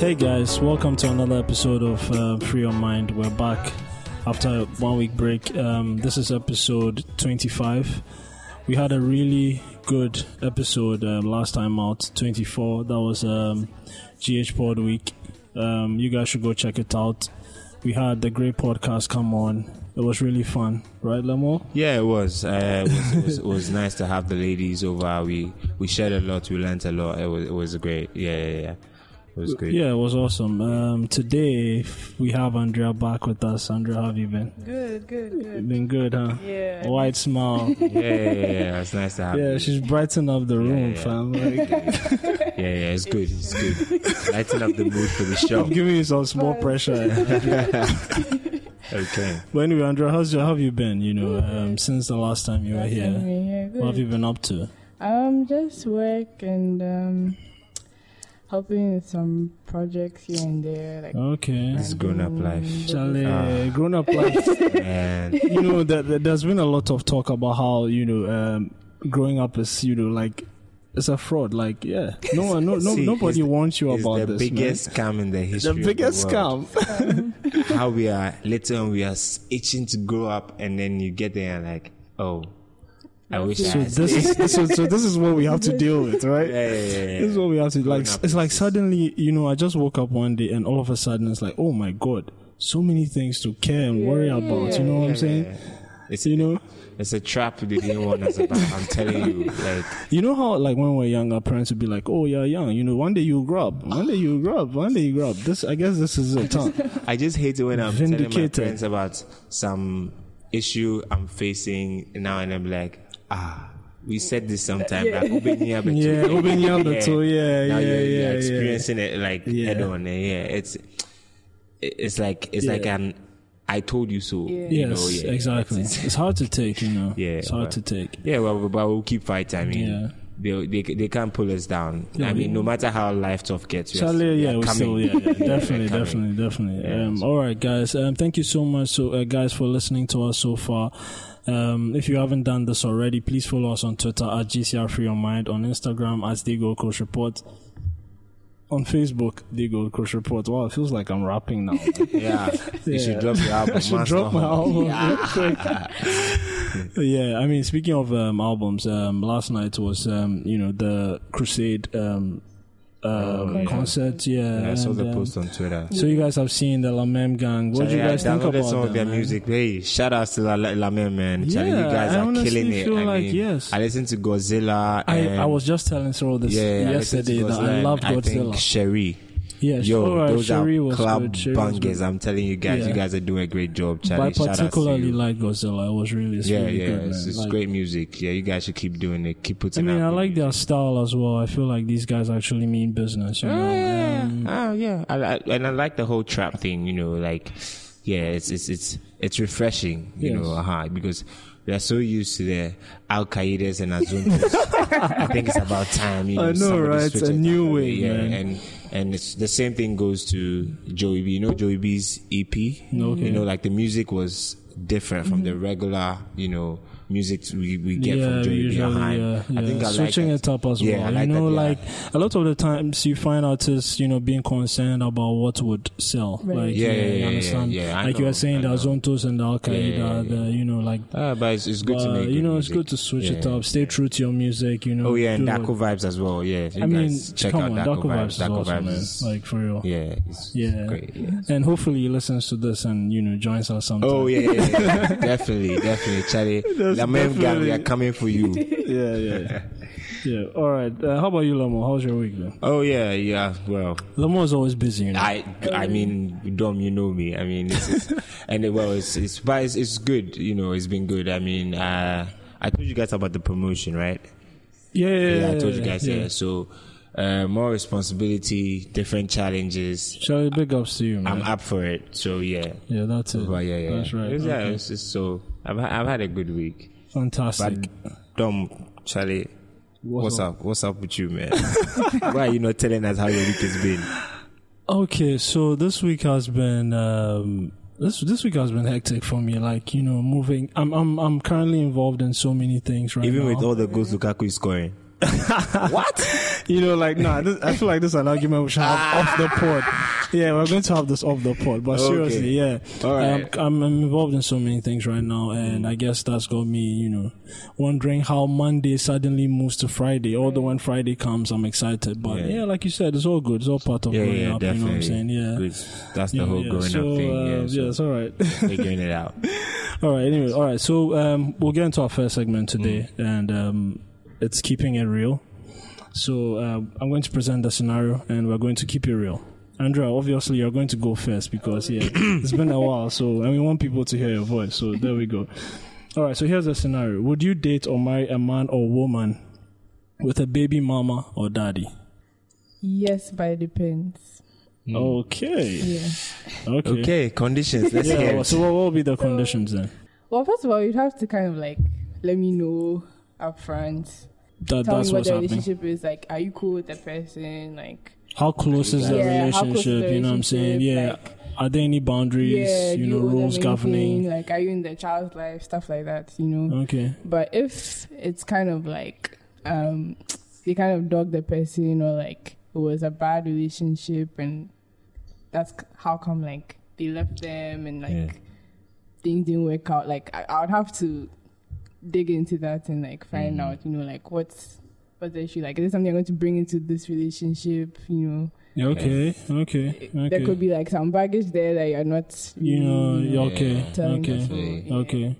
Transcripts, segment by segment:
Hey guys, welcome to another episode of uh, Free Your Mind. We're back after one week break. Um, this is episode 25. We had a really good episode um, last time out, 24. That was um, GH Pod Week. Um, you guys should go check it out. We had the great podcast come on. It was really fun, right, Lemo? Yeah, it was. Uh, it, was, it, was, it was nice to have the ladies over. We we shared a lot. We learned a lot. It was it was great. Yeah, yeah, yeah. It was good. Yeah, it was awesome. Um, today we have Andrea back with us. Andrea, how have you been? Good, good, good. Been good, huh? Yeah. White smile. Yeah, yeah, yeah, yeah. It's nice to have. yeah, you. she's brightening up the room, yeah. fam. Like, yeah, yeah. It's good. It's good. Lighten up the mood for the show. I'm giving you some small pressure. Okay. but anyway, Andrea, how's your, how have you been? You know, um, since the last time you were Last here, time we were here, what have you been up to? Um, just work and um, helping with some projects here and there. Like Okay. It's grown up life. Charlie, Ah. grown up life. And you know, that that there's been a lot of talk about how you know um, growing up is you know like it's a fraud. Like, yeah, no one, no, no See, nobody it's- wants you it's about the this. biggest scam in the history. the of biggest world. scam. How we are little and we are itching to grow up, and then you get there and like, oh, I wish so had this is this is so this is what we have to deal with, right? Yeah, yeah, yeah, yeah. This is what we have to like. It's like suddenly, you know, I just woke up one day and all of a sudden it's like, oh my god, so many things to care and worry about. You know what I'm saying? It's You know, It's a trap they didn't want us about. I'm telling you, like you know how like when we're young, our parents would be like, oh, you're young. You know, one day you grow up. One day you grow up. One day you grow up. This, I guess, this is it. Huh? I just hate it when I'm telling my Vindicated. friends about some issue I'm facing now, and I'm like, ah, we said this sometime. Like, Ubenya Beto. Yeah, Ubenya Beto, yeah, Now yeah, you're, yeah, you're yeah. experiencing it like Yeah. head on. and Yeah, it's it's like it's like an I told you so. Yeah. You know, yes, yeah. exactly. It's- It's, hard to take. You know, Yeah, it's hard but- to take. Yeah, well, but we'll keep fighting. I mean, Yeah. they, they they can't pull us down. Yeah, I mean, we- no matter how life tough gets, we are- Charlie, we yeah, are we coming. still, yeah, yeah, definitely, We're definitely, definitely. Yeah, um, so- all right, guys. Um, thank you so much, so uh, guys, for listening to us so far. Um, if you haven't done this already, please follow us on Twitter at GCR Free Your Mind, on Instagram at The Gold Coast Report, on Facebook The Gold Coast Report. Wow, it feels like I'm rapping now. Yeah, you Yeah. should drop your album. I should Master drop my album real quick. yeah, I mean, speaking of um, albums, um, last night was um, you know the Crusade um, uh, yeah. concert. Yeah, Yeah, I saw and, the post on Twitter. So you guys have seen the La Meme Gang. What do you Charlie, guys I think downloaded about some of their man? music. Hey, shout out to La La La Man, man. Charlie, you Yeah, guys I are honestly killing it. feel I like, mean, yes. I listened to Godzilla. I, and, I was just telling Cyril this yeah, I yesterday that I and love I think Godzilla. Yeah, Yo, right, those Sherry are club. Bangers. I'm telling you guys, Yeah. you guys are doing a great job, But I Charlie. Out particularly like Godzilla. It was really, yeah, really yeah, good, it's, man. it's Like, great music. Yeah, you guys should keep doing it. Keep putting it. I mean, I like music. their style as well. I feel like these guys actually mean business. You know, Yeah, Um, oh yeah, I, I, and I like the whole trap thing. You know, like yeah, it's it's it's it's refreshing. You Yes. know, uh-huh, because we are so used to the Al Qaeda's and Azontos. I think it's about time. You know, I know, right? It's a new way, yeah, man. and and it's the same thing goes to Joey B. You know, Joey B's EP. Okay. You know, like the music was different from the mm-hmm. regular. You know. Music we, we get yeah, from Joey B. usually, uh-huh. yeah, yeah. I think I switching like it up as Yeah, well. I like you know, that, yeah. like a lot of the times you find artists, you know, being concerned about what would sell. Right. Like, Yeah, yeah, yeah, you understand? yeah, yeah, I like you were saying, I the know. Zontos and the Al Qaeda, Yeah, yeah, yeah. the you know, like. Uh, but it's, it's good to uh, make you good know, it's good to switch it up. Stay true to your music. You know. Oh yeah, and do Darko vibes as well. Yeah, you I mean, guys check out on, Darko, Darko Vibes is Darko awesome, Like for real. yeah, Yeah. great. And hopefully he listens to this and you know joins us sometime. Oh yeah, yeah, yeah. definitely, definitely, Charlie. The gang, we are coming for you. yeah, yeah, yeah. All right. Uh, how about you, Lamo? How's your week, though? Oh yeah, yeah. Well, Lamo is always busy. You know. I, I mean, Dom, you know me. I mean, it's, it's, and it, well, it's, it's, but it's, it's good. You know, it's been good. I mean, uh, I told you guys about the promotion, right? yeah, yeah, yeah, I told you guys. yeah. Yeah. So, uh, more responsibility, different challenges. Charlie, big ups to you, man. I'm up for it. So yeah. yeah, that's it. But yeah, yeah, That's right. Yeah, Okay. it's, it's so I've I've had a good week. Fantastic. But Dom, Charlie, what's, up? up? What's up with you, man? Why are you not telling us how your week has been? Okay, so this week has been um, this this week has been hectic for me. Like you know, moving. I'm I'm I'm currently involved in so many things right Even now. with all the goals Lukaku is scoring. what? You know, like nah. This, I feel like this is an argument we should have off the pod. Yeah, we're going to have this off the pod. But Okay. seriously, yeah, All right. I'm, I'm involved in so many things right now, and I guess that's got me, you know, wondering how Monday suddenly moves to Friday. Although when Friday comes, I'm excited. But Yeah. yeah, like you said, it's all good. It's all part of Yeah, growing yeah, up. You know what I'm saying? Yeah. Good. That's the Yeah, whole growing so, up thing. Uh, yeah, so yeah, it's all right. figuring it out. All right. Anyway, all right. So um, we'll get into our first segment today, Mm. and um, it's keeping it real. So um, I'm going to present the scenario, and we're going to keep it real. Andrea, obviously you're going to go first because yeah, it's been a while. So and we want people to hear your voice. So there we go. All right. So here's the scenario: Would you date or marry a man or woman with a baby mama or daddy? Yes, but it depends. Okay. Yeah. Okay. Okay, conditions. Let's Yeah. hear. So what will be the conditions then? Well, first of all, you'd have to kind of like let me know upfront. That, Tell that's me what what's the happening. relationship is. Like, are you cool with the person? Like, How close is the Yeah, how close is the relationship? You know what I'm saying? Yeah. Like- Are there any boundaries? yeah, you know, rules governing. Like, are you in the child's life? Stuff like that. You know. Okay. But if it's kind of like um they kind of dog the person or like it was a bad relationship and that's how come like they left them and like Yeah. things didn't work out. Like I, I would have to dig into that and like find Mm. out, you know, like what's what's the issue? Like is there something I'm going to bring into this relationship? You know, Yeah, Okay. Okay. there could be like some baggage there that you're not. You know. really yeah, Okay. telling the Okay. yeah. Okay.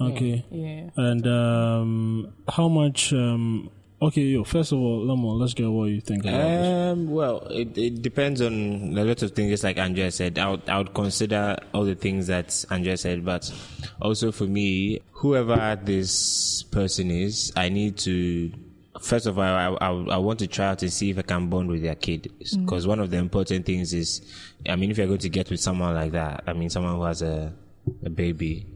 Okay. Yeah. And um, how much? Um, okay, yo. First of all, Lamo, let's get what you think about this. Um, well, it, it depends on a lot of things. Just like Andrea said, I would, I would consider all the things that Andrea said, but also for me, whoever this person is, I need to. First of all, I, I, I want to try out and see if I can bond with their kid. Because one of the important things is, I mean, if you're going to get with someone like that, I mean, someone who has a, a baby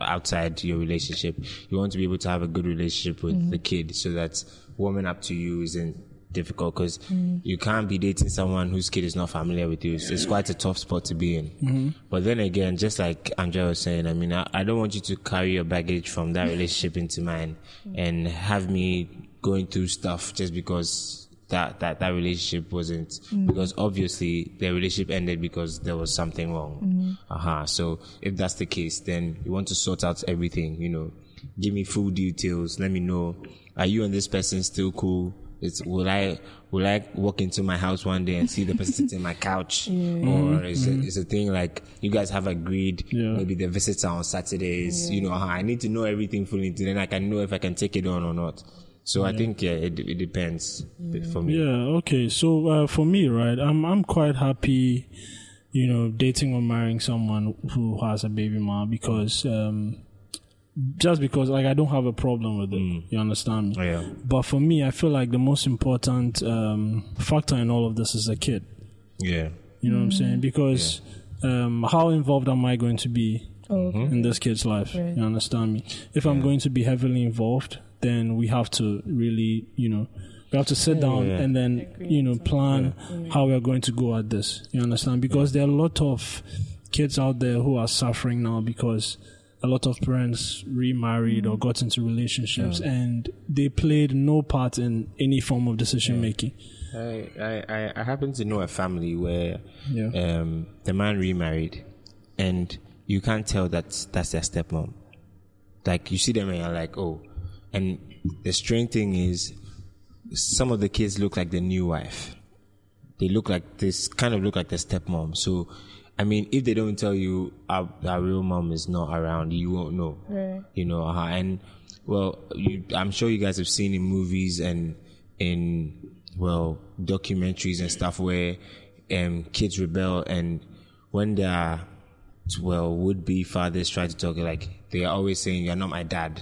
outside your relationship, you want to be able to have a good relationship with the kid so that warming up to you isn't difficult because you can't be dating someone whose kid is not familiar with you. It's, it's quite a tough spot to be in. Mm-hmm. But then again, just like Andrea was saying, I mean, I, I don't want you to carry your baggage from that relationship into mine and have me going through stuff just because that that that relationship wasn't because obviously the relationship ended because there was something wrong. Uh-huh. So if that's the case, then you want to sort out everything. You know, give me full details. Let me know. Are you and this person still cool? It's will I will I walk into my house one day and see the person sitting on my couch, or is it is a thing like you guys have agreed? Yeah. Maybe the visits are on Saturdays. Yeah. You know, uh-huh. I need to know everything fully, then I can know if I can take it on or not. So I think yeah, it, it depends for me. Yeah. Okay. So uh, for me, right, I'm I'm quite happy, you know, dating or marrying someone who has a baby mom because um, just because like I don't have a problem with it. You understand me? Oh, yeah. But for me, I feel like the most important um, factor in all of this is the kid. Yeah. You know what I'm saying? Because um, how involved am I going to be Oh, okay. in this kid's life? Right. You understand me? If I'm going to be heavily involved, then we have to really, you know, we have to sit down Yeah. and then, you know, plan how we are going to go at this. You understand? Because there are a lot of kids out there who are suffering now because a lot of parents remarried or got into relationships and they played no part in any form of decision making. I, I, I- I happen to know a family where Yeah. um, the man remarried and you can't tell that that's their stepmom. Like you see them and you're like, oh. And the strange thing is some of the kids look like the new wife. They look like this kind of look like the stepmom. So I mean, if they don't tell you our, our real mom is not around, you won't know Right. you know uh, and well you, i'm sure you guys have seen in movies and in well documentaries and stuff where um, kids rebel and when their well would be fathers try to talk like they are always saying you're not my dad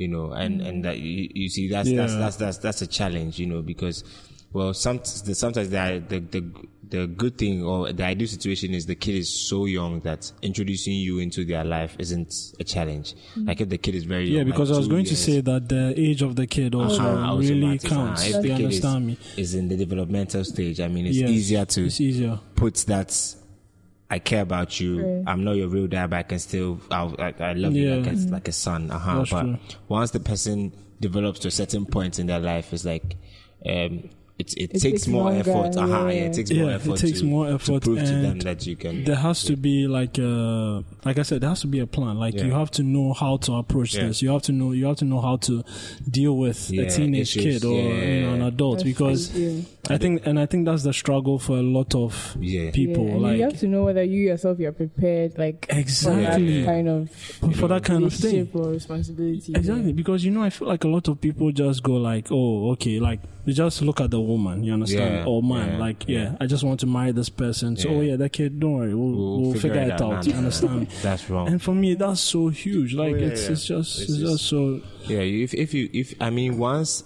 you know and and that you, you see that's that's Yeah. that's that's that's a challenge you know because well some the, sometimes the, the the the good thing or the ideal situation is the kid is so young that introducing you into their life isn't a challenge like if the kid is very Yeah, young, like because I was two going to say that the age of the kid also uh-huh, also really matters, counts. if the You kid is, understand me? is in the developmental stage i mean it's Yes, easier to It's easier. put that I care about you. I'm not your real dad, but I can still, I'll, I, I love you like a, Yeah. like a son. Uh-huh. That's But true. once the person develops to a certain point in their life, it's like, um, it, it, takes, takes more longer, effort. Uh-huh. Yeah. yeah. it takes Yeah, more it effort. takes to, more to effort prove to them that you can. there has to be like a like i said there has to be a plan like Yeah. you have to know how to approach Yeah. this you have to know you have to know how to deal with Yeah, a teenage issues. kid or you know an adult That's because true, i think and i think that's the struggle for a lot of Yeah. people Yeah, like you have to know whether you yourself you're prepared, like for Exactly. that kind of for that kind of thing relationship or responsibility. Exactly, because you know, I feel like a lot of people just go like, "Oh, okay," like they just look at the woman, you understand, Yeah, or man, yeah, like, yeah, yeah. I just want to marry this person. So, Yeah. oh yeah, that kid, don't worry, we'll, we'll, figure, it out. Nah, you understand? That's wrong. And for me, that's so huge. Like, Oh, it's it's just It's it's, just- so Yeah, if if you if I mean once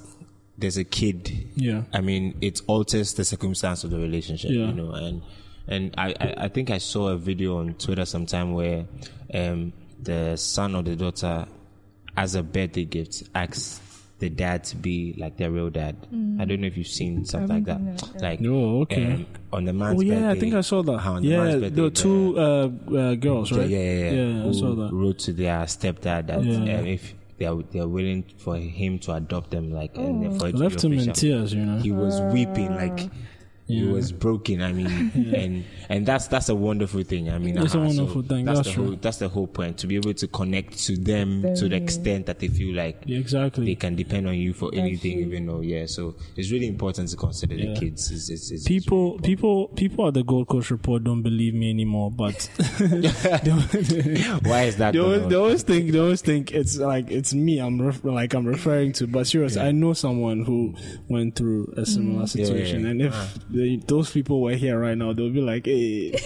there's a kid, yeah. I mean it alters the circumstance of the relationship, you know, and and I, I I think I saw a video on Twitter sometime where um the son or the daughter as a birthday gift asks the dad to be like their real dad. I don't know if you've seen something like that. Like Oh, okay. um, on the man's Oh yeah, I think I saw that. how on the yeah, man's the birthday, two uh, uh, girls, right? yeah, yeah, yeah. yeah I who saw that. wrote to their stepdad that Yeah. um, if they are they're willing for him to adopt them, like and for it to Left be him in tears, you know. He was weeping like he Yeah. was broken. I mean, and and that's that's a wonderful thing. I mean, It's a uh-huh, so wonderful thing, That's, that's the true. whole that's the whole point to be able to connect to them Them, to the extent that they feel like Yeah, exactly. they can depend on you for anything, true. even though yeah. So it's really important to consider Yeah. the kids. It's, it's, it's, people people people at the Gold Coast report don't believe me anymore, but why is that? They always, they always think they always think it's like it's me. I'm ref, like I'm referring to, but seriously, I know someone who went through a similar Yeah, situation, yeah. and if They, those people were here right now, they'll be like, "Hey,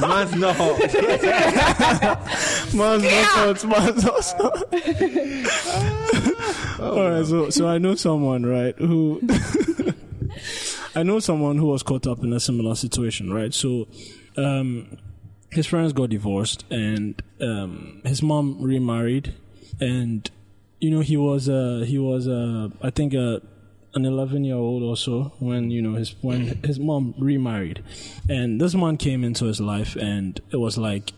Man's no. man's not fault, man's not fault." All right, so so I know someone right who. I know someone who was caught up in a similar situation, right? So, um, his parents got divorced, and um, his mom remarried, and you know he was uh, he was uh, I think uh, an 11 year old or so when you know his when his mom remarried, and this man came into his life, and it was like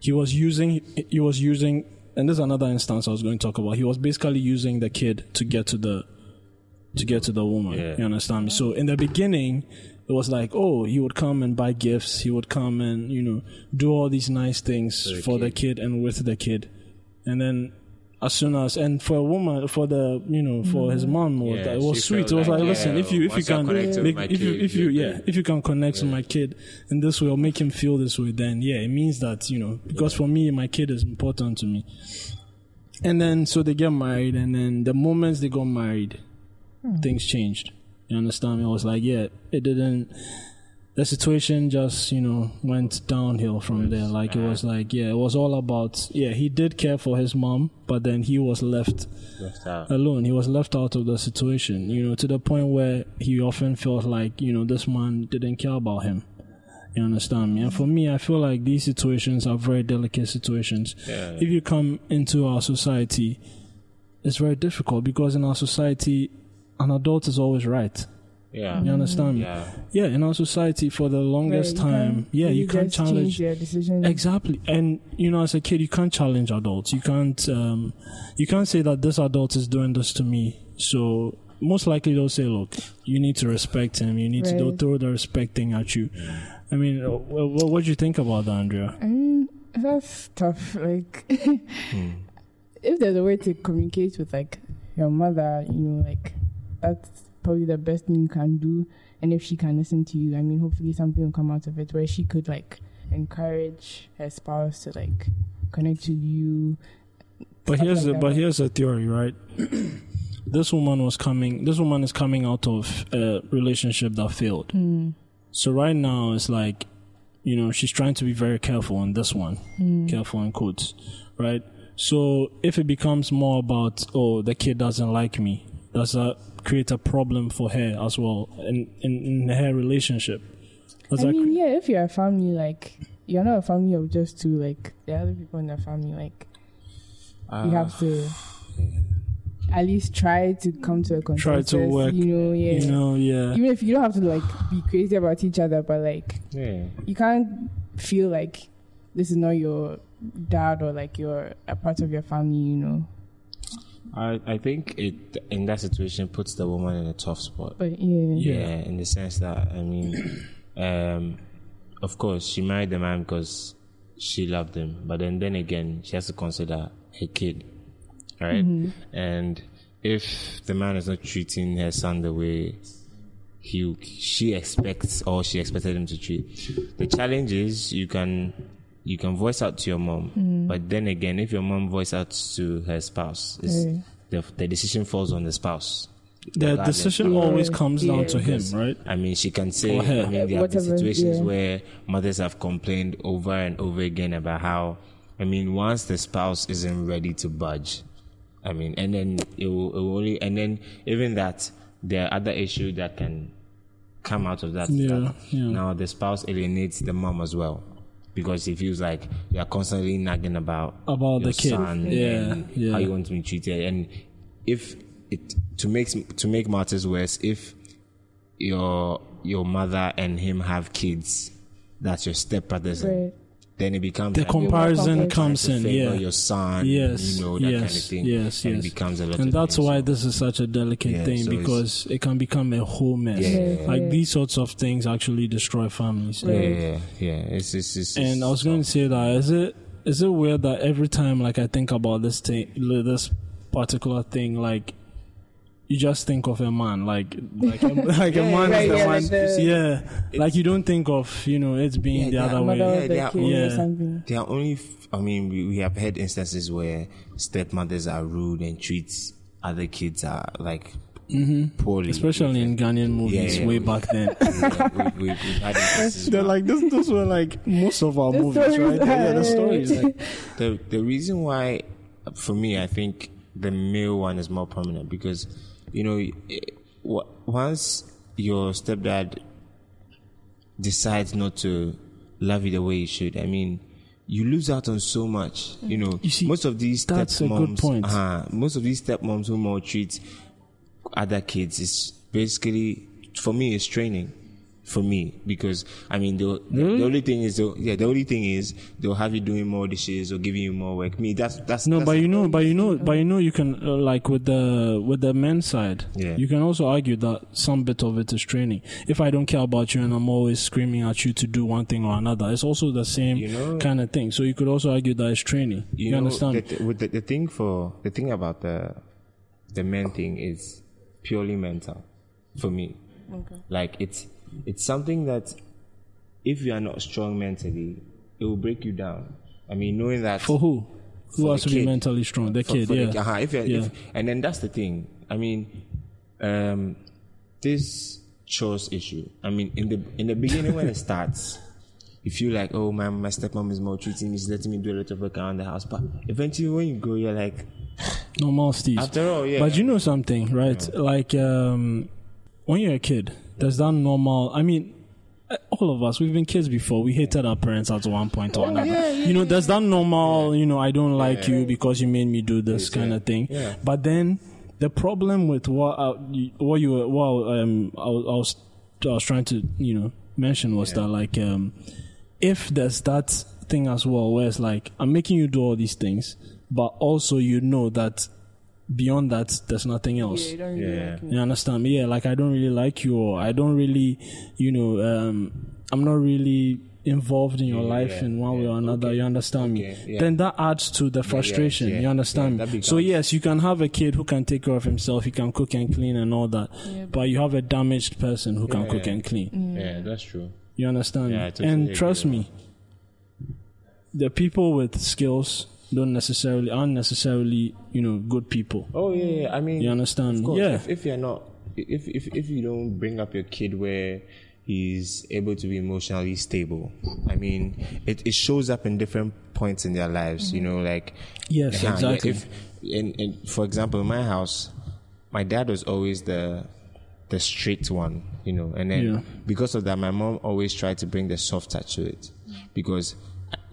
he was using he was using, and this is another instance I was going to talk about. He was basically using the kid to get to the to get to the woman. Yeah. You understand me? So in the beginning, it was like, oh, he would come and buy gifts. He would come and you know do all these nice things the for the kid and with the kid, and then. As soon as and for a woman, for the you know, for his mm-hmm. mom, was Yeah, it was sweet. It was like, like, listen, yeah, if you if you can make, my if you if you yeah good. if you can connect to my kid in this way or make him feel this way, then yeah, it means that you know because for me, my kid is important to me. And then so they get married, and then the moments they got married, hmm. things changed. You understand me? I was like, yeah, it didn't. The situation just you know went downhill from there. Like it uh-huh. was like yeah, it was all about yeah. He did care for his mom, but then he was left Left out. alone. He was left out of the situation, you know, to the point where he often felt like, you know, this man didn't care about him. You understand me? And for me, I feel like these situations are very delicate situations. Yeah. If you come into our society, it's very difficult because in our society, an adult is always right. Yeah. You understand me? Yeah. Yeah, in our society, for the longest Right, time, can't yeah, you really can't just challenge change your decision. Exactly, and you know, as a kid, you can't challenge adults. You can't, um, you can't say that this adult is doing this to me. So most likely they'll say, "Look, you need to respect him. You need to they'll throw the respect thing at you." I mean, uh, what what do you think about that, Andrea? I mean, that's tough. Like, Hmm. if there's a way to communicate with like your mother, you know, like that's probably the best thing you can do. And if she can listen to you, I mean, hopefully something will come out of it where she could like encourage her spouse to like connect to you. But here's like a, but here's a theory, right? this woman was coming. This woman is coming out of a relationship that failed. Hmm. So right now it's like, you know, she's trying to be very careful on this one. Careful in quotes, right? So if it becomes more about, oh, the kid doesn't like me, does that create a problem for her as well in in, in her relationship? Does I mean, cre- yeah, if you're a family, like you're not a family of just two, like there are other people in the family, like you Uh, have to. at least try to come to a consensus. Try to work, You know, yeah. You know, yeah. Even if you don't have to like be crazy about each other, but like Yeah. you can't feel like this is not your dad or like you're a part of your family. You know. I, I think it in that situation puts the woman in a tough spot. But yeah. Yeah, in the sense that I mean, um, of course, she married the man because she loved him, but then then again, she has to consider her kid, right? And if the man is not treating her son the way he she expects or she expected him to treat, the challenge is you can you can voice out to your mom, mm. but then again, if your mom voice out to her spouse, it's, Yeah. the the decision falls on the spouse. The decision always comes down Yeah. to him, right? I mean, she can say, I mean, there have been situations yeah. where mothers have complained over and over again about how, I mean, once the spouse isn't ready to budge, I mean, and then it will, it will only, and then even that, there are other issues that can come out of that. Yeah, yeah. Now the spouse alienates the mom as well. Because he feels like you are constantly nagging about About your the kid. son Yeah, and yeah. how you want to be treated, and if it to make to make matters worse, if your your mother and him have kids, that's your stepbrothers, Right. Then it becomes The like, comparison comes in, favor yeah. your son, Yes, you know that yes, kind of thing, yes, and yes. it becomes a lot. And of that's things. why this is such a delicate Yeah, thing so because it can become a whole mess. Yeah. Like Yeah. these sorts of things actually destroy families. Yeah, yeah, yeah. It's, it's, it's, And I was going to say that is it is it weird that every time like I think about this thing, this particular thing, like you just think of a man, like like a, like a man right, is the yeah, man, like the- yeah. Like you don't think of you know it's being Yeah, the other Mother way. Yeah, of they are kid only- or something. Are only, f- I mean, we, we have had instances where stepmothers are rude and treats other kids are like mm-hmm. poorly. Especially in Ghanaian movies Yeah, yeah, way we- back then. yeah, we, we, we've had. They're like this, those were like most of our movies, stories right? Yeah, the stories. Like, the the reason why, for me, I think the male one is more prominent because, you know, once your stepdad decides not to love you the way he should, I mean, you lose out on so much. You know, You see, most of these stepmoms, uh most of these stepmoms who maltreat other kids is basically, for me, it's training. For me, because I mean, the, the only thing is, they'll- yeah, the only thing is they'll have you doing more dishes or giving you more work. Me, that's that's No, that's, but you know, but you know, but you know, you can uh, like with the with the men's side, Yeah. you can also argue that some bit of it is training. If I don't care about you and I'm always screaming at you to do one thing or another, it's also the same You know- kind of thing. So you could also argue that it's training. You, you, know, understand? The, with the, the thing for the thing about the the men thing is purely mental for me. Like it's it's something that if you are not strong mentally, it will break you down. I mean, knowing that For who? Who has the to be mentally strong? The for- kid, for the- yeah. uh-huh, if Yeah. if- and then that's the thing. I mean, um, this chores issue. I mean, in the in the beginning when it starts, you feel like, oh, my my stepmom is maltreating me, she's letting me do a lot of work around the house. But eventually, when you go, you're like, Normal Steve. after all, yeah. But you know something, right? Like um, when you're a kid, there's that normal. I mean, uh, all of us, we've been kids before. We hated our parents at one point or another. Oh, yeah, yeah, you know, there's that normal. You know, I don't like you because you made me do this kind of thing. But then the problem with what uh, you- what you were, well, um, I, was- I was I was trying to you know mention was that like um, if there's that thing as well, where it's like I'm making you do all these things, but also you know that beyond that there's nothing else. Yeah, you don't really Yeah. like me. You understand me? Yeah, like I don't really like you, or I don't really, you know, um, I'm not really involved in your Yeah, life yeah, in one way or another. okay, You understand okay, me? yeah. Then that adds to the frustration. yeah, you understand yeah, me? that So yes, you can have a kid who can take care of himself. He can cook and clean and all that. Yeah, but you have a damaged person who can Yeah, cook yeah. and clean. yeah, that's true. You understand? Yeah, I me? totally and agree trust with me, the people with skills don't necessarily aren't necessarily you know good people. Oh yeah, yeah. I mean, You understand? Course, Yeah. If, if you're not, if if if you don't bring up your kid where he's able to be emotionally stable, I mean, it, it shows up in different points in their lives. You know, like Yes, yeah, exactly. if, in, in, for example, in my house, my dad was always the the straight one, you know, and then Yeah. because of that, my mom always tried to bring the soft touch to it, because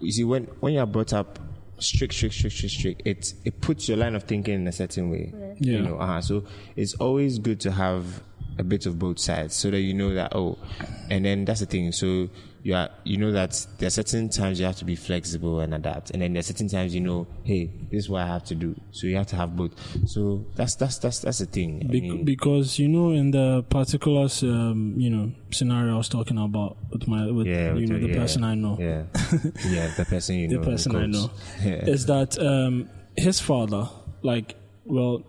you see, when when you're brought up strict, strict, strict, strict, strict, it it puts your line of thinking in a certain way. Yeah. You know, uh-huh. so it's always good to have a bit of both sides so that you know that oh, and then that's the thing. So you are you know that there are certain times you have to be flexible and adapt, and then there are certain times you know, hey, this is what I have to do. So you have to have both. So that's that's that's that's the thing. I mean, because you know, in the particular um, you know scenario I was talking about with my with yeah, you know your- the yeah, person I know, Yeah, yeah, the person you the know, person I know, Yeah. is that um, his father, like, well,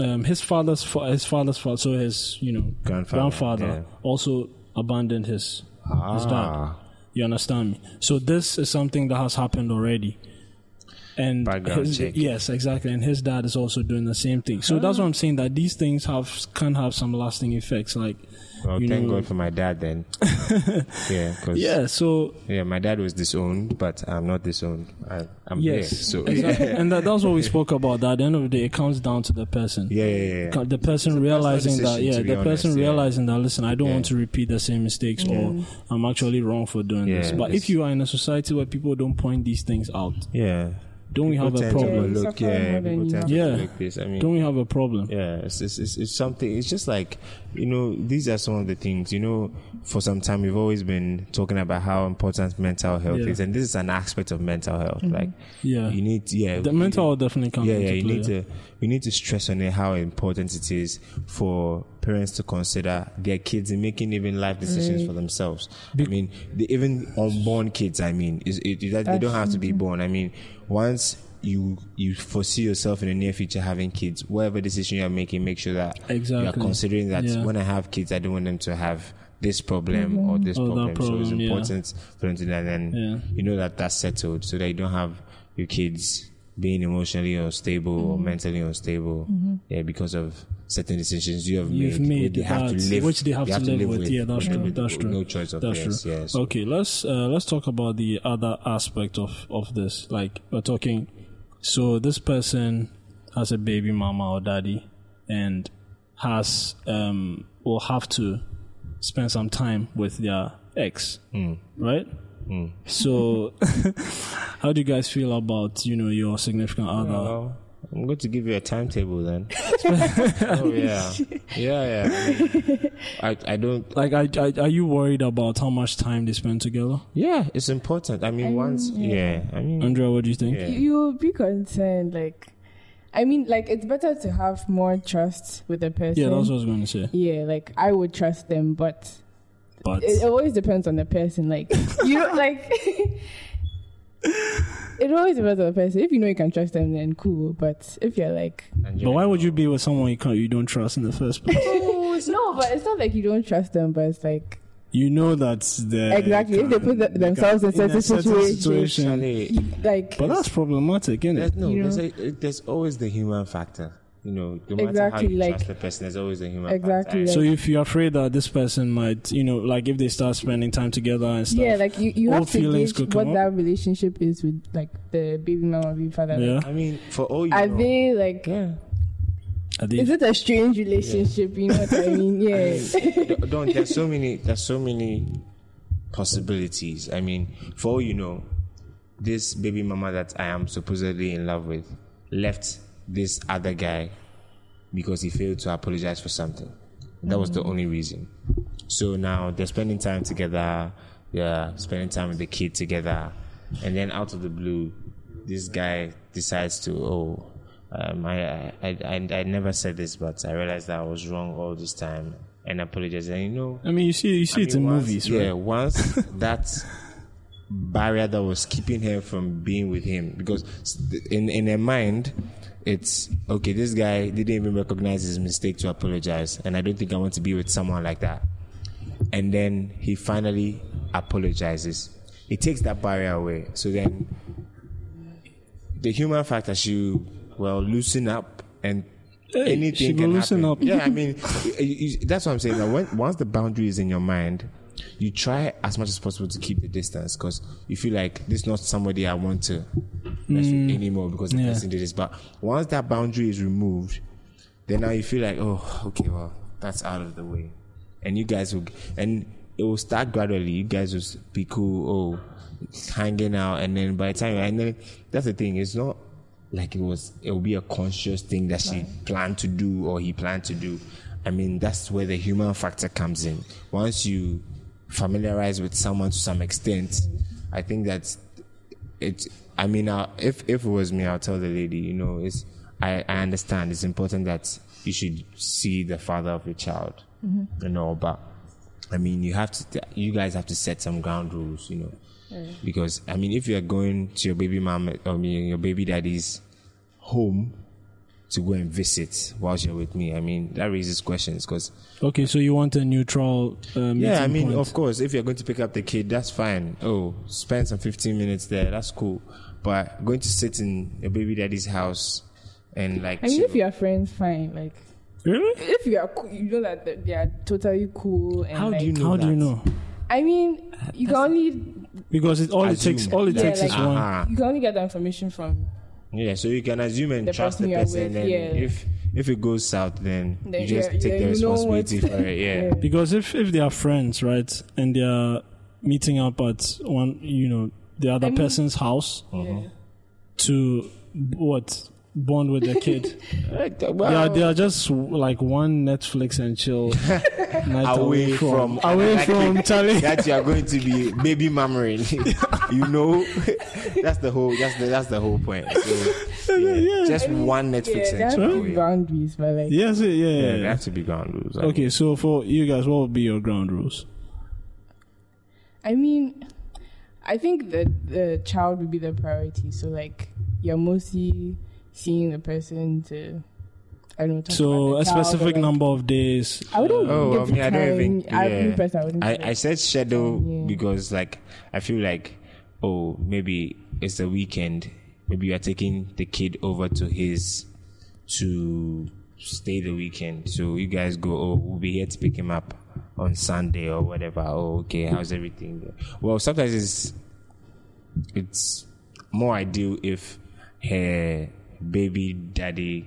um, his father's fa- his father's father, so his you know Grandfather, grandfather yeah. also abandoned his Ah. You understand me? So this is something that has happened already. And Background his- check. yes, exactly. And his dad is also doing the same thing. So that's ah. what I'm saying that these things have can have some lasting effects. Like, Well, you thank know- God for my dad then. yeah, 'cause- yeah. So yeah, my dad was disowned, but I'm not disowned. I, I'm yes, here. So exactly. and that, that's what we spoke about. That at the end of the day, it comes down to the person. yeah, yeah, yeah, yeah. The person realizing that, yeah, to be the person honest, yeah. realizing that, listen, I don't Yeah. want to repeat the same mistakes, or mm. I'm actually wrong for doing this. But if you are in a society where people don't point these things out, Yeah. Don't we have a problem? Yeah, overlook, you suffer yeah, more than people you tend have. to Yeah. overlook this. I mean, Don't we have a problem? Yeah, it's, it's, it's, it's something. It's just like, you know, these are some of the things, you know, for some time we've always been talking about how important mental health Yeah. is. And this is an aspect of mental health. Mm-hmm. Like, Yeah. you need, yeah. The we- mental health definitely comes yeah, yeah, you play. need to, we need to stress on it how important it is for parents to consider their kids in making even life decisions for themselves. I mean, the, even unborn kids, I mean, is it, that they don't have to be mm-hmm. born. I mean, once you you foresee yourself in the near future having kids, whatever decision you're making, make sure that you are considering that Yeah. when I have kids, I don't want them to have this problem or this Or that problem. So it's problem, yeah. important for them to do that. And Yeah. you know that that's settled, so that you don't have your kids being emotionally unstable or Mm-hmm. mentally unstable, yeah, because of certain decisions you have You've made, made which they have to live, which they have to live with. Yeah, that's with- true, with that's true. No choice of That's theirs. true. Yeah, so- Okay, let's uh, let's talk about the other aspect of of this. Like we're talking, so this person has a baby mama or daddy, and has um will have to spend some time with their ex, Hmm. right? So, how do you guys feel about you know your significant other? Well, I'm going to give you a timetable then. oh yeah, yeah, yeah. I, mean, I, I don't. Like, I, I, are you worried about how much time they spend together? Yeah, it's important. I mean, once. Yeah, I mean. Andrea, what do you think? Yeah. You, you will be concerned, like, I mean, like, it's better to have more trust with a person. Yeah, that's what I was going to say. Yeah, like, I would trust them, but But it always depends on the person. Like, you know, like, it always depends on the person. If you know you can trust them, then cool. But if you're like, But why would you oh. be with someone you can't, you don't trust in the first place? no, but it's not like you don't trust them, but it's like, you know that's the exactly, if they put the, themselves in in a certain certain situations, Actually, like, But that's problematic, isn't There's, it? no, You there's, a, there's always the human factor. You know, no matter Exactly, how you like- trust the person, there's always a human Exactly, factor. So if you're afraid that this person might, you know, like if they start spending time together and stuff, yeah, like you, you All have to feelings gauge what come that relationship is with like the baby mama, baby father. yeah, Like, I mean, for all you are know, they like? yeah. They- Is it a strange relationship? You know what I mean? Yeah. Don't- don't there's so many there's so many possibilities. I mean, for all you know, this baby mama that I am supposedly in love with left this other guy because he failed to apologize for something. That was the only reason. So now they're spending time together, they're spending time with the kid together, and then out of the blue, this guy decides to oh um, I, I, I, I never said this, but I realized that I was wrong all this time and apologize. And you know, I mean, you see, you see I it mean, in once- movies, Yeah, right? once that barrier that was keeping her from being with him, because in in her mind, it's okay. This guy didn't even recognize his mistake to apologize, and I don't think I want to be with someone like that. And then he finally apologizes. It takes that barrier away. So then, the human factor should well loosen up and anything can loosen happen. up. Yeah, I mean, that's what I'm saying. That when, once the boundary is in your mind, you try as much as possible to keep the distance because you feel like this is not somebody I want to mess with anymore because the Mm. Yeah. person did this. But once that boundary is removed, then now you feel like, oh, okay, well, that's out of the way, and you guys will, and it will start gradually. You guys will be cool. Oh, hanging out, and then by the time and then that's the thing. It's not like it was. It will be a conscious thing that she planned to do or he planned to do. I mean, that's where the human factor comes in. Once you familiarize with someone to some extent, I think that it. I mean, uh, if if it was me, I'll tell the lady. You know, it's. I, I understand. It's important that you should see the father of your child. You know, but I mean, you have to. You guys have to set some ground rules. You know, because I mean, if you are going to your baby mom, I mean, your baby daddy's home to go and visit whilst you're with me, I mean, that raises questions because Okay, so you want a neutral um, yeah, I mean, point. of course, if you're going to pick up the kid, that's fine. Oh, spend some 15 minutes there, that's cool. But going to sit in a baby daddy's house and like, I mean, chill- if you are friends, fine. Like, Really? if you are, cool, you know that they- they are totally cool. And how like, do you know? How do you know? I mean, you can only Because it all it takes all it Yeah, takes is like- one. Uh-huh. you can only get the information from. Yeah, so you can assume and The trust person the person. with, and yeah. if if it goes south, then, Then you just yeah, take yeah, the responsibility for it. Yeah. Yeah. Because if if they are friends, right, and they are meeting up at one, you know, the other I mean- person's house Mm-hmm. Yeah. to what bond with their kid, Right, they are they are just like one Netflix and chill night away from, away that from kid Charlie. that you are going to be baby mammering. you know, that's the whole. That's the that's the whole point. So, yeah, Yeah. just one Netflix Yeah, there and have chill to away. be boundaries, but like, Yes, yeah, yeah. Yeah, yeah. they have to be ground rules. I Okay, so for you guys, what would be your ground rules? I mean, I think that the child would be the priority. So like, you're mostly seeing the person to, I don't know. So a the child or, specific like- number of days. I wouldn't. Oh, get well, to me, I don't even. time- I, me yeah. I wouldn't. I, I said schedule um, Yeah. because, like, I feel like, oh, maybe it's the weekend. Maybe you are taking the kid over to his to stay the weekend. So you guys go. Oh, we'll be here to pick him up on Sunday or whatever. Oh, okay. How's everything? Well, sometimes it's it's more ideal if her baby daddy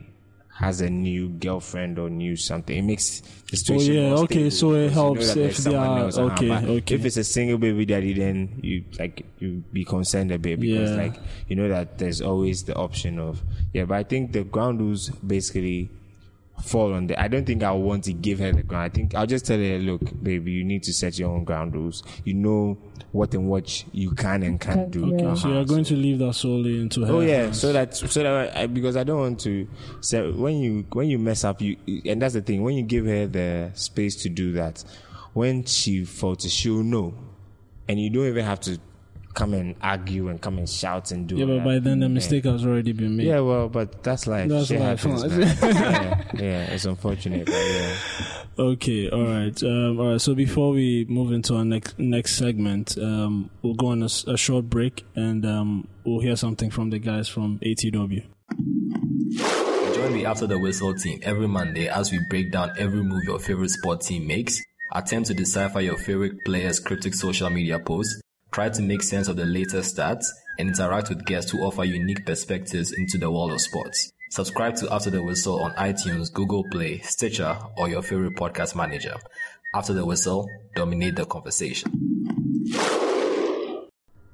has a new girlfriend or new something. It makes the oh, situation Oh, yeah, okay, so it because you know helps if they are- around. okay, okay. If it's a single baby daddy, then you like you be concerned a bit because Yeah. like you know that there's always the option of yeah. But I think the ground rules basically fall on the. I don't think I want to give her the ground. I think I'll just tell her, look, baby, you need to set your own ground rules. You know what and what you can and can't do. Okay, Uh-huh. So you're going to leave that solely into her. Oh yeah, hands. so that so that I, because I don't want to. So when you when you mess up, you and that's the thing. When you give her the space to do that, when she falters, she'll know, and you don't even have to come and argue and come and shout and do. Yeah, but by then the mistake has already been made. Yeah, well, but that's life. That's Shit life, happens, man. yeah, yeah, it's unfortunate, but yeah. Okay, all right, um, all right. So before we move into our next next segment, um, we'll go on a short break and um, we'll hear something from the guys from ATW. Join the After the Whistle team every Monday as we break down every move your favorite sport team makes, attempt to decipher your favorite player's cryptic social media posts, try to make sense of the latest stats, and interact with guests who offer unique perspectives into the world of sports. Subscribe to After the Whistle on iTunes, Google Play, Stitcher, or your favorite podcast manager. After the Whistle, dominate the conversation.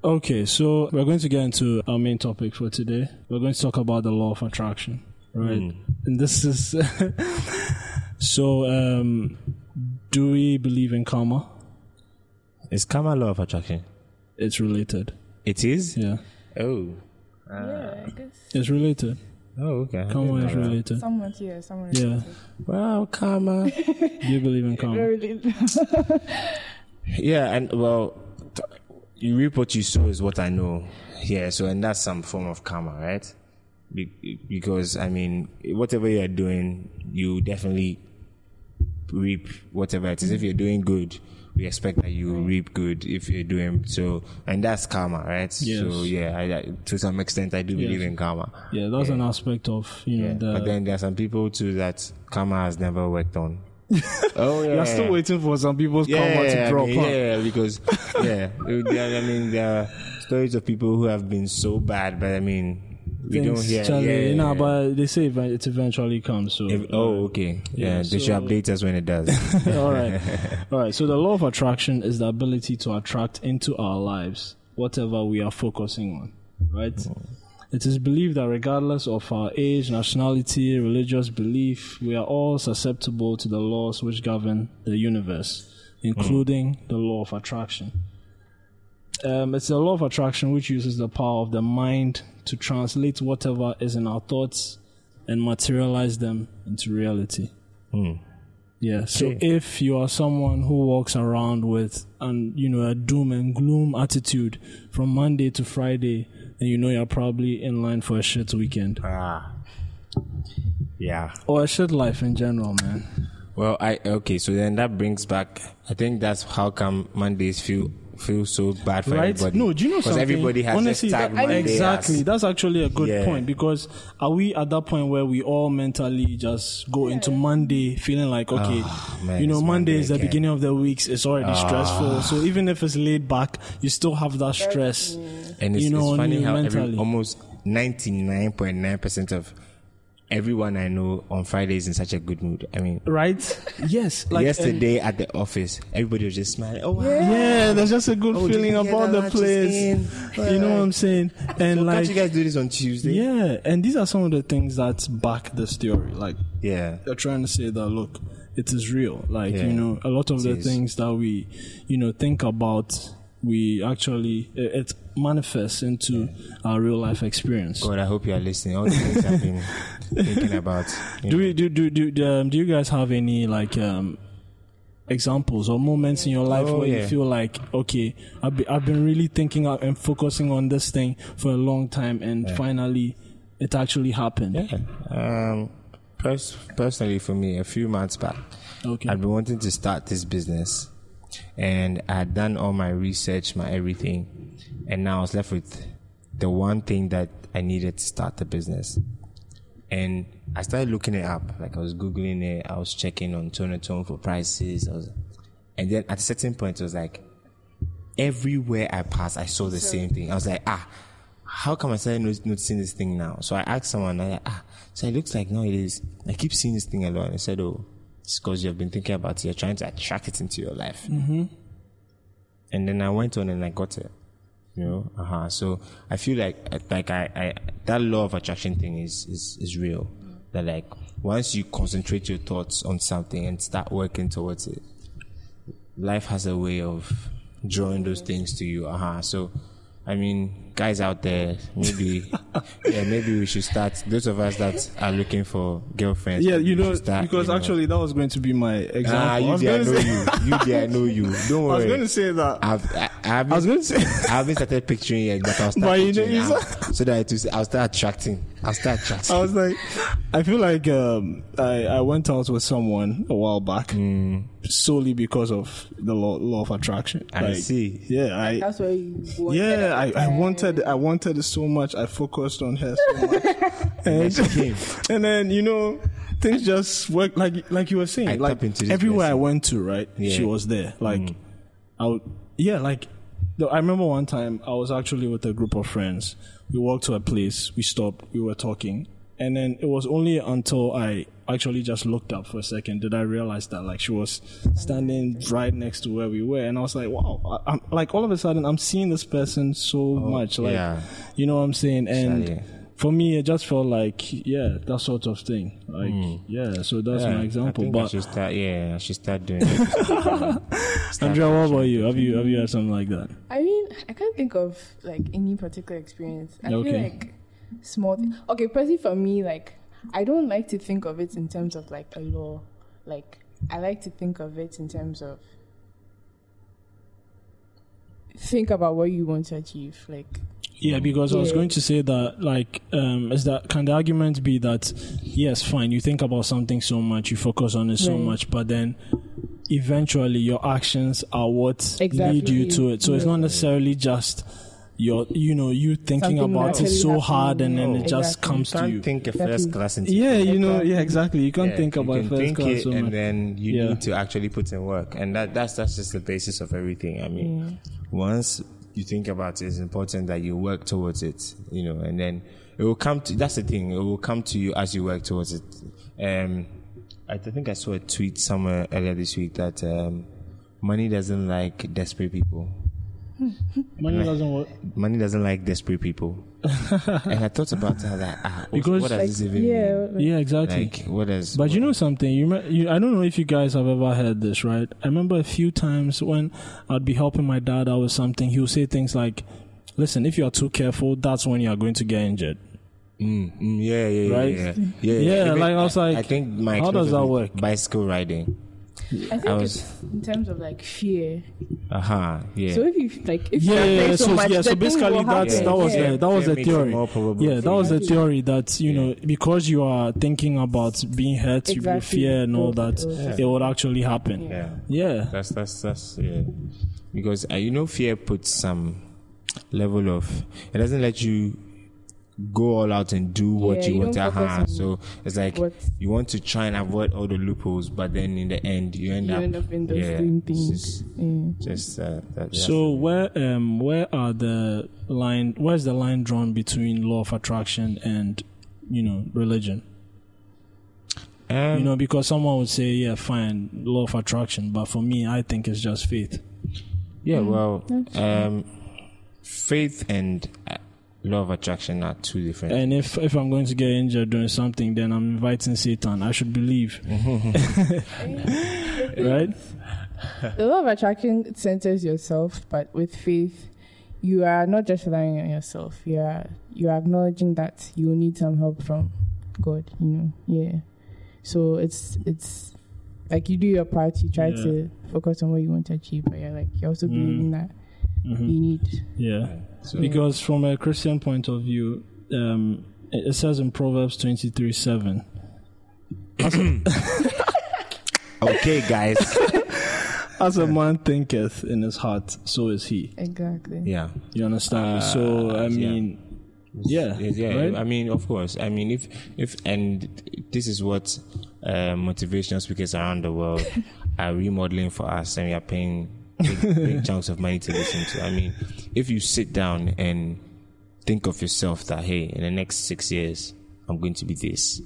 Okay, so we're going to get into our main topic for today. We're going to talk about the law of attraction, right? And this is so. Um, do we believe in karma? Is karma law of attraction? It's related. It is. Yeah, Oh. yeah, I guess it's related. Oh, okay. Karma is related. somewhat, yeah, somewhat. Yeah. Well, karma. Do you believe in karma? Really. Yeah, and well, t- you reap what you sow is what I know. Yeah, so and that's some form of karma, right? Be- because I mean, whatever you're doing, you definitely reap whatever it is. If you're doing good, we expect that you reap good. If you're doing so, and that's karma, right? So yeah, I, I, to some extent, I do believe Yes. in karma. Yeah, that's an aspect of you know Yeah, the. but then there are some people too that karma has never worked on. oh yeah, You're still waiting for some people's karma to I drop. mean, huh? yeah, because yeah, I mean there are stories of people who have been so bad, but I mean, We don't hear- Charlie, yeah, you know, yeah. but they say it eventually comes. So, If- oh, okay. Yeah, Yeah, they should update us when it does. all right, all right. So the law of attraction is the ability to attract into our lives whatever we are focusing on. Right. Mm. It is believed that regardless of our age, nationality, religious belief, we are all susceptible to the laws which govern the universe, mm. including the law of attraction. Um, it's the law of attraction which uses the power of the mind to translate whatever is in our thoughts and materialize them into reality. Yeah. So Okay. if you are someone who walks around with an you know a doom and gloom attitude from Monday to Friday, then you know you're probably in line for a shit weekend ah. Yeah. or a shit life in general, man. Well, I okay. So then that brings back. I think that's how come Mondays feel feel so bad for right? everybody. No, do you know Because something? everybody has Honestly, just tagged that- Monday exactly. as- That's actually a good Yeah. point because are we at that point where we all mentally just go into Monday feeling like okay, Ah, man, you know, Monday Monday is the again. Ah. beginning of the weeks. It's already stressful. So even if it's laid back, you still have that stress. and it's, you know, it's on funny how every, almost ninety nine point nine percent of everyone I know on Friday is in such a good mood. I mean, Right? Yes. Like yesterday at the office, everybody was just smiling. Oh, wow. Yeah, there's just a good Oh, feeling about the place. You know what I'm saying? And Well, like, can't you guys do this on Tuesday? yeah, and these are some of the things that back this theory. Like, Yeah. they're trying to say that look, it is real. Like, Yeah. you know, a lot of It the is. things that we, you know, think about, we actually it, it manifests into our real life experience. God, I hope you are listening. All the things I've been thinking about. Do we do do do um, do you guys have any like um examples or moments in your life Oh, where you feel like okay I've been, I've been really thinking and focusing on this thing for a long time and finally it actually happened Yeah. Um, pers- personally, for me, a few months back, okay I'd been wanting to start this business, and I had done all my research, my everything, and now I was left with the one thing that I needed to start the business. And I started looking it up, like I was googling it, I was checking on Tonaton for prices, I was, and then at a certain point, it was like everywhere I passed, I saw the same thing. I was like, ah, how come I started not- noticing this thing now? So I asked someone, I like, ah, so it looks like now it is. I keep seeing this thing a lot. And I said, oh, it's because you've been thinking about it. You're trying to attract it into your life. Mm-hmm. And then I went on and I got it. You know, uh huh. So I feel like, like I, I, that law of attraction thing is, is, is real. That like, once you concentrate your thoughts on something and start working towards it, life has a way of drawing those things to you. Uh-huh. So, I mean, guys out there, maybe, yeah, maybe we should start. Those of us that are looking for girlfriends, yeah you know start, because you know. actually that was going to be my example ah, you I know say- you. You I know you. Don't worry. I was going to say that I've, I, I haven't, I was going to say I haven't started picturing yet, but I'll start But you know, picturing now, so that it I'll start attracting. I'll start attracting. I was like, I feel like um, I, I went out with someone a while back solely because of the law, law of attraction. I Like, see. Yeah, I That's why you wanted yeah, I, I it. wanted I wanted it so much. I focused on her so much, and, she came. and then you know things just work like like you were saying. I like tap into this everywhere I went to, right? She Yeah. Mm. was there. Like I would, yeah, like I remember one time I was actually with a group of friends. We walked to a place. We stopped. We were talking, and then it was only until I actually just looked up for a second did I realize that like she was standing right next to where we were, and I was like, wow, I, I'm like all of a sudden I'm seeing this person so oh, much, like Oh, yeah. you know what I'm saying, and. For me, it just felt like, yeah, that sort of thing. Like, mm. yeah, so that's Yeah, my example. I think I But should start. Yeah, I should start doing. it. Start Andrea, what about you? Have you have you had something like that? I mean, I can't think of like any particular experience. I Okay. feel like small. Th- okay, personally for me, like I don't like to think of it in terms of like a law. Like I like to think of it in terms of think about what you want to achieve. Like Yeah, because I was going to say that, like, um, is that can the argument be that yes, fine, you think about something so much, you focus on it so Right. much, but then eventually your actions are what lead you to it. So it's not necessarily just your, you know, you thinking Something about it so hard and then happening. it just Exactly. comes to can't you. think a Exactly. first class into Yeah, you know, yeah, exactly. You can't Yeah, think you about can first think class it so and much. then you Yeah. need to actually put in work and that that's that's just the basis of everything i mean once you think about it it's important that you work towards it you know and then it will come to. That's the thing. It will come to you as you work towards it. Um, I think I saw a tweet somewhere earlier this week that um, money doesn't like desperate people. Money doesn't work. Money doesn't like desperate people. and I thought about that. Like, ah, what- Because- what does Like, this even yeah, mean? like- Yeah, exactly. Like, what does? But what- you know something, you, you I don't know if you guys have ever heard this, right? I remember a few times when I'd be helping my dad out with something, he would say things like, "Listen, if you are too careful, that's when you are going to get injured." Mm, mm, yeah, yeah, Right? yeah, yeah, yeah. Yeah, Even- like, I was like, I think my how does that work? Bicycle riding. I think I was- it's in terms of like fear. Uh huh. Yeah. So if you like, if Yeah, you yeah, are yeah. afraid So, so much, yeah, so basically that's happen. that was yeah. the, that was Fear the theory. more probable Yeah, that was the theory that you know because you are thinking about being hurt with Exactly. fear and all that, it will it would actually happen. yeah. Yeah. That's that's that's yeah. Because uh, you know, fear puts some level of. It doesn't let you go all out and do what Yeah, you, you want to have. So it's like what- you want to try and avoid all the loopholes, but then in the end, you end You up. end up in those yeah, doing it's things. Just, Yeah. just uh, that, So where um where are the line where's the line drawn between law of attraction and you know religion? um, You know, because someone would say, yeah, fine, law of attraction, but for me, I think it's just faith. yeah. Mm, Well, um, faith and uh, law of attraction are two different. And if if I'm going to get injured doing something, then I'm inviting Satan. I should believe, right? The law of attraction centers yourself, but with faith, you are not just relying on yourself. You are you are acknowledging that you need some help from God. You know, yeah. So it's it's like you do your part. You try Yeah. to focus on what you want to achieve, but you're like you're also Mm. believing that Mhm. you need. Yeah. So, Because from a Christian point of view, um, it it says in Proverbs 23 7. okay, guys. As a man thinketh in his heart, so is he. Exactly. yeah. You understand? so, I Uh, mean, yeah. yeah, yeah. right? I mean, of course. I mean, if if and this is what uh, motivational speakers around the world are remodeling for us, and we are paying big, big chunks of money to listen to. I mean, if you sit down and think of yourself that hey, in the next six years, I'm going to be this.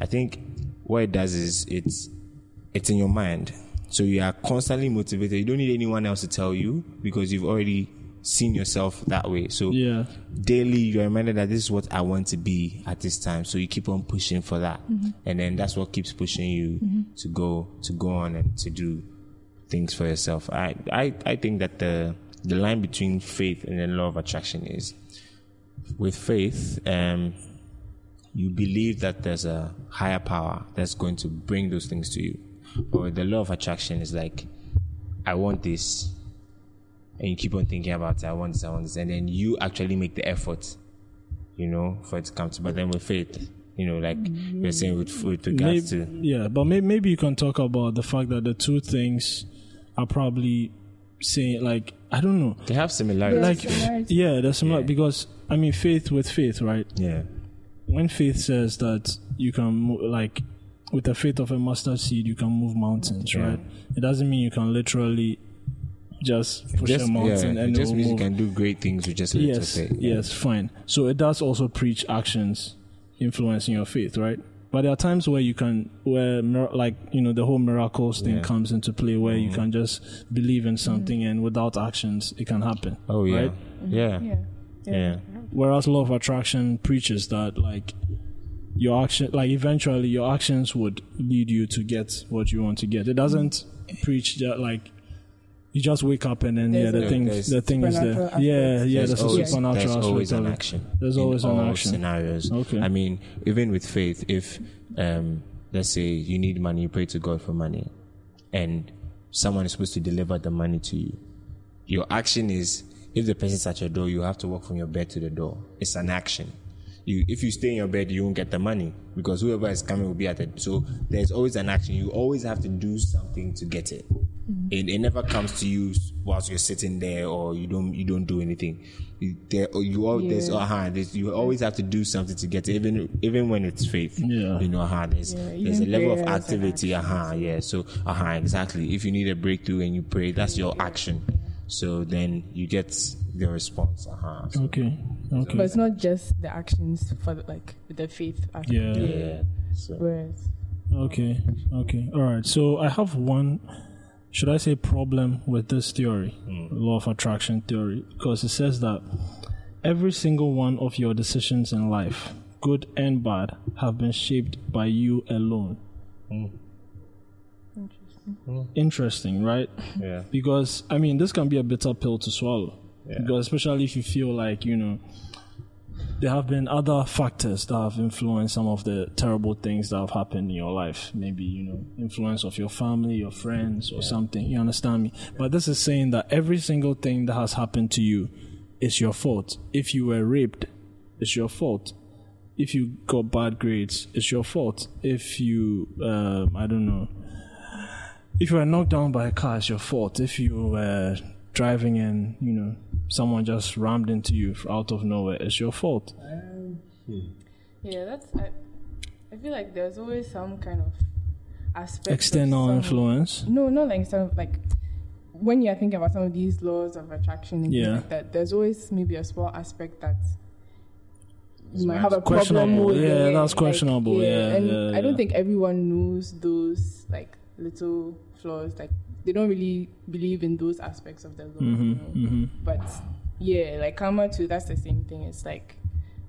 I think what it does is it's it's in your mind. So you are constantly motivated. You don't need anyone else to tell you because you've already seen yourself that way. So Yeah. daily you're reminded that this is what I want to be at this time. So you keep on pushing for that. Mm-hmm. And then that's what keeps pushing you mm-hmm. to go to go on and to do things for yourself. I, I, I think that the the line between faith and the law of attraction is with faith, um, you believe that there's a higher power that's going to bring those things to you. But with the law of attraction is like, I want this, and you keep on thinking about it. I want this, I want this, and then you actually make the effort, you know, for it to come to. But then with faith, you know, like you're saying with with regards Maybe, to yeah, but may, maybe you can talk about the fact that the two things are probably saying, like, I don't know. they have similarities. Like, similarities. yeah, there's some, Yeah. because, I mean, faith with faith, right? yeah, when faith says that you can mo- like with the faith of a mustard seed you can move mountains Yeah. right it doesn't mean you can literally just push just, a mountain yeah, and it it just will means you can do great things with just a little yes faith. yes fine so it does also preach actions influencing your faith right but there are times where you can where like you know the whole miracles thing Yeah. comes into play where you Mhm. can just believe in something and without actions it can happen Oh yeah, Right? yeah, Yeah. yeah. Whereas law of attraction preaches that like your action like eventually your actions would lead you to get what you want to get. It doesn't preach that like you just wake up and then yeah the a- thing the thing is there. supernatural Yeah, yeah, there's there's, always, a supernatural there's always an action. There's in always an all action. scenarios. Okay. I mean, even with faith, if um, let's say you need money, you pray to God for money, and someone is supposed to deliver the money to you, your action is if the person's at your door, you have to walk from your bed to the door. It's an action. You, if you stay in your bed, you won't get the money because whoever is coming will be at it. So there's always an action. You always have to do something to get it. It, it never comes to you whilst you're sitting there or you don't you don't do anything. You, there, or you all there's Yeah. uh there's, you always have to do something to get it, even even when it's faith. Yeah. You know, uh there's Yeah, there's a level of prayers and activity. Uh yeah. So uh exactly. If you need a breakthrough and you pray, that's your action. So then you get the response. Uh-huh. So, Okay. Okay. But it's not just the actions for the, like the faith aspect. Yeah. Yeah. So, Whereas Okay. Okay. All right. So I have one. Should I say problem with this theory, hmm. law of attraction theory, because it says that every single one of your decisions in life, good and bad, have been shaped by you alone. Hmm. Hmm. Interesting, right? yeah. because I mean this can be a bitter pill to swallow. Yeah. Because especially if you feel like you know there have been other factors that have influenced some of the terrible things that have happened in your life. Maybe you know influence of your family, your friends, or something. You understand me? But this is saying that every single thing that has happened to you is your fault. If you were raped, it's your fault. If you got bad grades, it's your fault. If you, um, I don't know, if you were knocked down by a car, it's your fault. If you were driving and you know someone just rammed into you out of nowhere, it's your fault. yeah, that's I, I feel like there's always some kind of aspect of External some- influence. No, not like some like when you're thinking about some of these laws of attraction and Yeah. things like that, there's always maybe a small aspect that you might might- have a problem Questionable. with. Yeah, it, that's like, questionable. Yeah, and yeah, I don't think everyone knows those like little flaws. Like they don't really believe in those aspects of the law. you know? hmm But yeah, like karma too. That's the same thing. It's like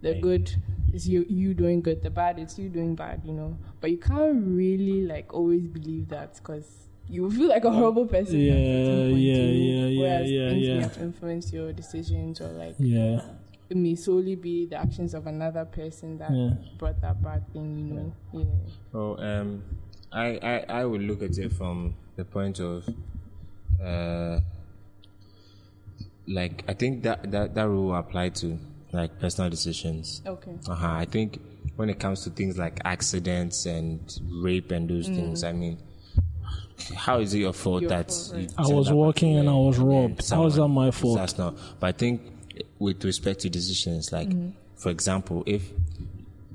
the good is you you doing good, the bad is you doing bad. You know, but you can't really like always believe that because you feel like a horrible person. at a Yeah, certain point, yeah, you know, yeah, yeah, whereas yeah, things yeah. may have influenced your decisions or like Yeah, it may solely be the actions of another person that Yeah. brought that bad thing. You know, yeah. Well, um, I, I, I would look at it from the point of, uh, like I think that that that rule apply to like personal decisions. Okay. Uh-huh. I think when it comes to things like accidents and rape and those things, I mean, how is it your fault Your that fault, you right. I was walking and I was and then robbed. How is that someone- my fault? That's not. But I think with respect to decisions, like for example, if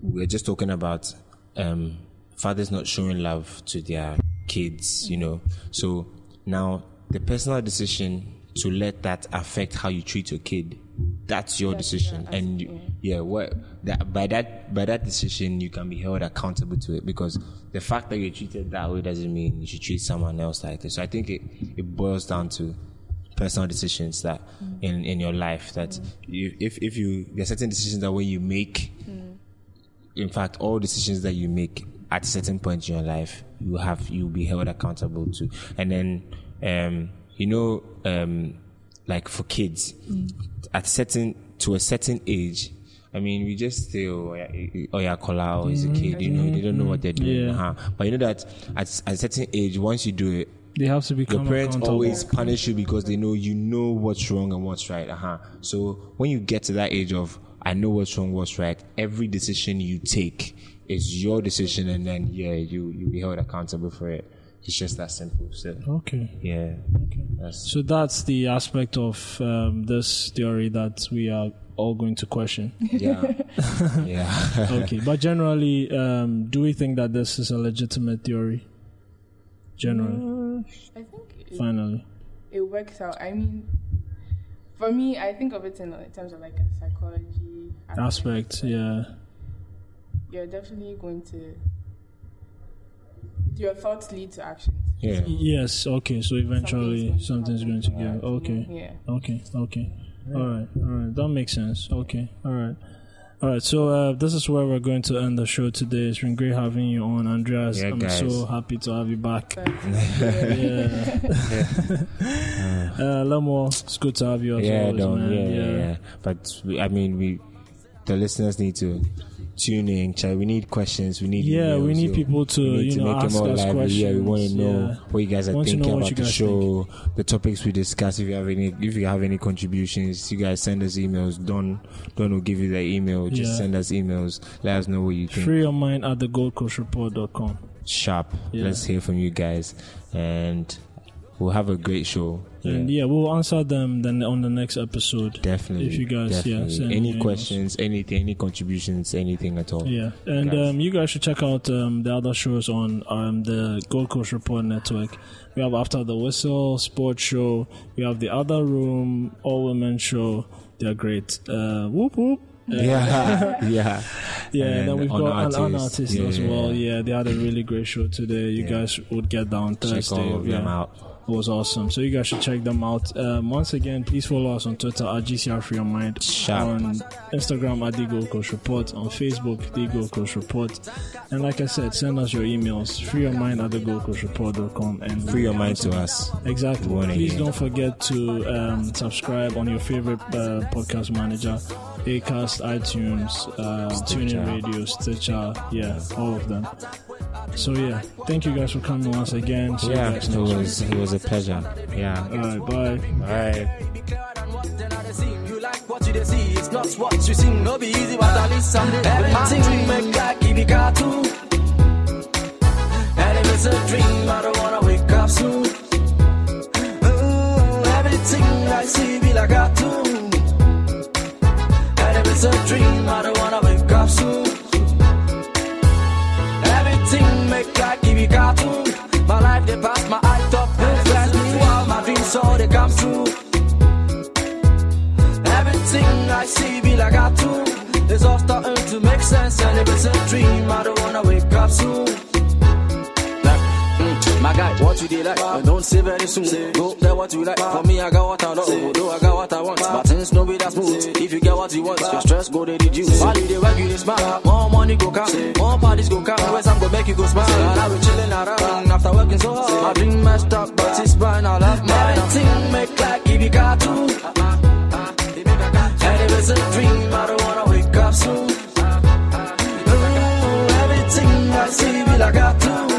we're just talking about um, fathers not showing love to their kids, you know, so now the personal decision to let that affect how you treat your kid. That's your That's decision, your and you, yeah, what that by that by that decision you can be held accountable to it. Because the fact that you're treated that way doesn't mean you should treat someone else like this. So I think it, it boils down to personal decisions that mm. in in your life that mm. you, if if you there are certain decisions that when you make, mm. in fact, all decisions that you make at a certain point in your life, you have you'll be held accountable to, and then um, you know um, like for kids at certain to a certain age. I mean, we just say, oh, yeah, oh, Kola, or is a kid, you know, they don't know what they're doing. Yeah. Uh-huh. But you know that at, at a certain age, once you do it, They have to be your parents always punish you because they know you know what's wrong and what's right. Uh-huh. So when you get to that age of I know what's wrong, what's right, every decision you take is your decision, and then yeah, you you be held accountable for it. It's just that simple. So Okay. yeah, that's So that's the aspect of um, this theory that we are all going to question. yeah, yeah. okay, but generally, um, do we think that this is a legitimate theory? Generally, I think it, finally, it works out. I mean, for me, I think of it in, in terms of like a psychology aspect, yeah, You're definitely going to. Your thoughts lead to actions. Yeah. yes, okay. So eventually, Something's something's going going to to give. Okay, Yeah. okay, okay. All right, all right. That makes sense. Okay, all right. All right, so uh, this is where we're going to end the show today. It's been great having you on, Andreas. Yeah, I'm guys. so happy to have you back. Yeah. Yeah. uh, Lemo, it's good to have you as yeah, always, don't, man. yeah, yeah, yeah. But I mean, we the listeners need to tune in. Chai. We need questions. We need Yeah, we need yo. people to, need you to know, make it ask more us lively. Yeah, we want to know yeah. what you guys are Want to know thinking about the show, the topics we discuss. If you have any, if you have any contributions, you guys send us emails. Don, Don will give you the email. Just Yeah. send us emails. Let us know what you think. Free your mind at the goldcoastreport.com. Sharp. Yeah. Let's hear from you guys, and we'll have a great show. And yeah, we'll answer them then on the next episode. Definitely. If you guys, yeah, definitely. send any emails. questions, anything, any contributions, anything at all. Yeah, and Guys. um, you guys should check out um, the other shows on um, the Gold Coast Report Network. We have After the Whistle, Sports Show. We have the Other Room, All Women Show. They're great. Uh, whoop whoop. Yeah, yeah, Yeah, And and then we've got an, an artist. artist Yeah, as well. yeah. Yeah, they had a really great show today. You guys would get down Thursday. check all of them yeah. out. Was awesome. So you guys should check them out. Um, once again, please follow us on Twitter at GCR Free Your Mind, Sharp. on Instagram at the Gold Coast Report, on Facebook the Gold Coast Report, and like I said, send us your emails free your mind at the Gold Coast Report.com and Free your mind to us. Exactly. Please don't forget to um, subscribe on your favorite uh, podcast manager, Acast, iTunes, uh, TuneIn Radio, Stitcher, yeah, all of them. So yeah, thank you guys for coming once again. See Yeah, it was it was a pleasure. Yeah. All right, bye. Bye. What you dey see, it's not what you sing. No be easy, but at least someday everything make like give me cartoon. And if it's a dream, I don't wanna wake up soon. Ooh, everything I see be like cartoon. And wanna wake up soon. Mm, my guy, what you like, but don't say very soon. Go there what you like. For me, I got what I love, although I got what I want. But things no be that smooth. If you get what you want, your stress go they reduce. While you dey work, you dey smile. More money go come, more parties go come. Where some go make you go smile. And I be chilling around after working so hard. My dream messed up, but it's fine. I love mine. Everything make like if you got to. And if it's a dream, I don't la gata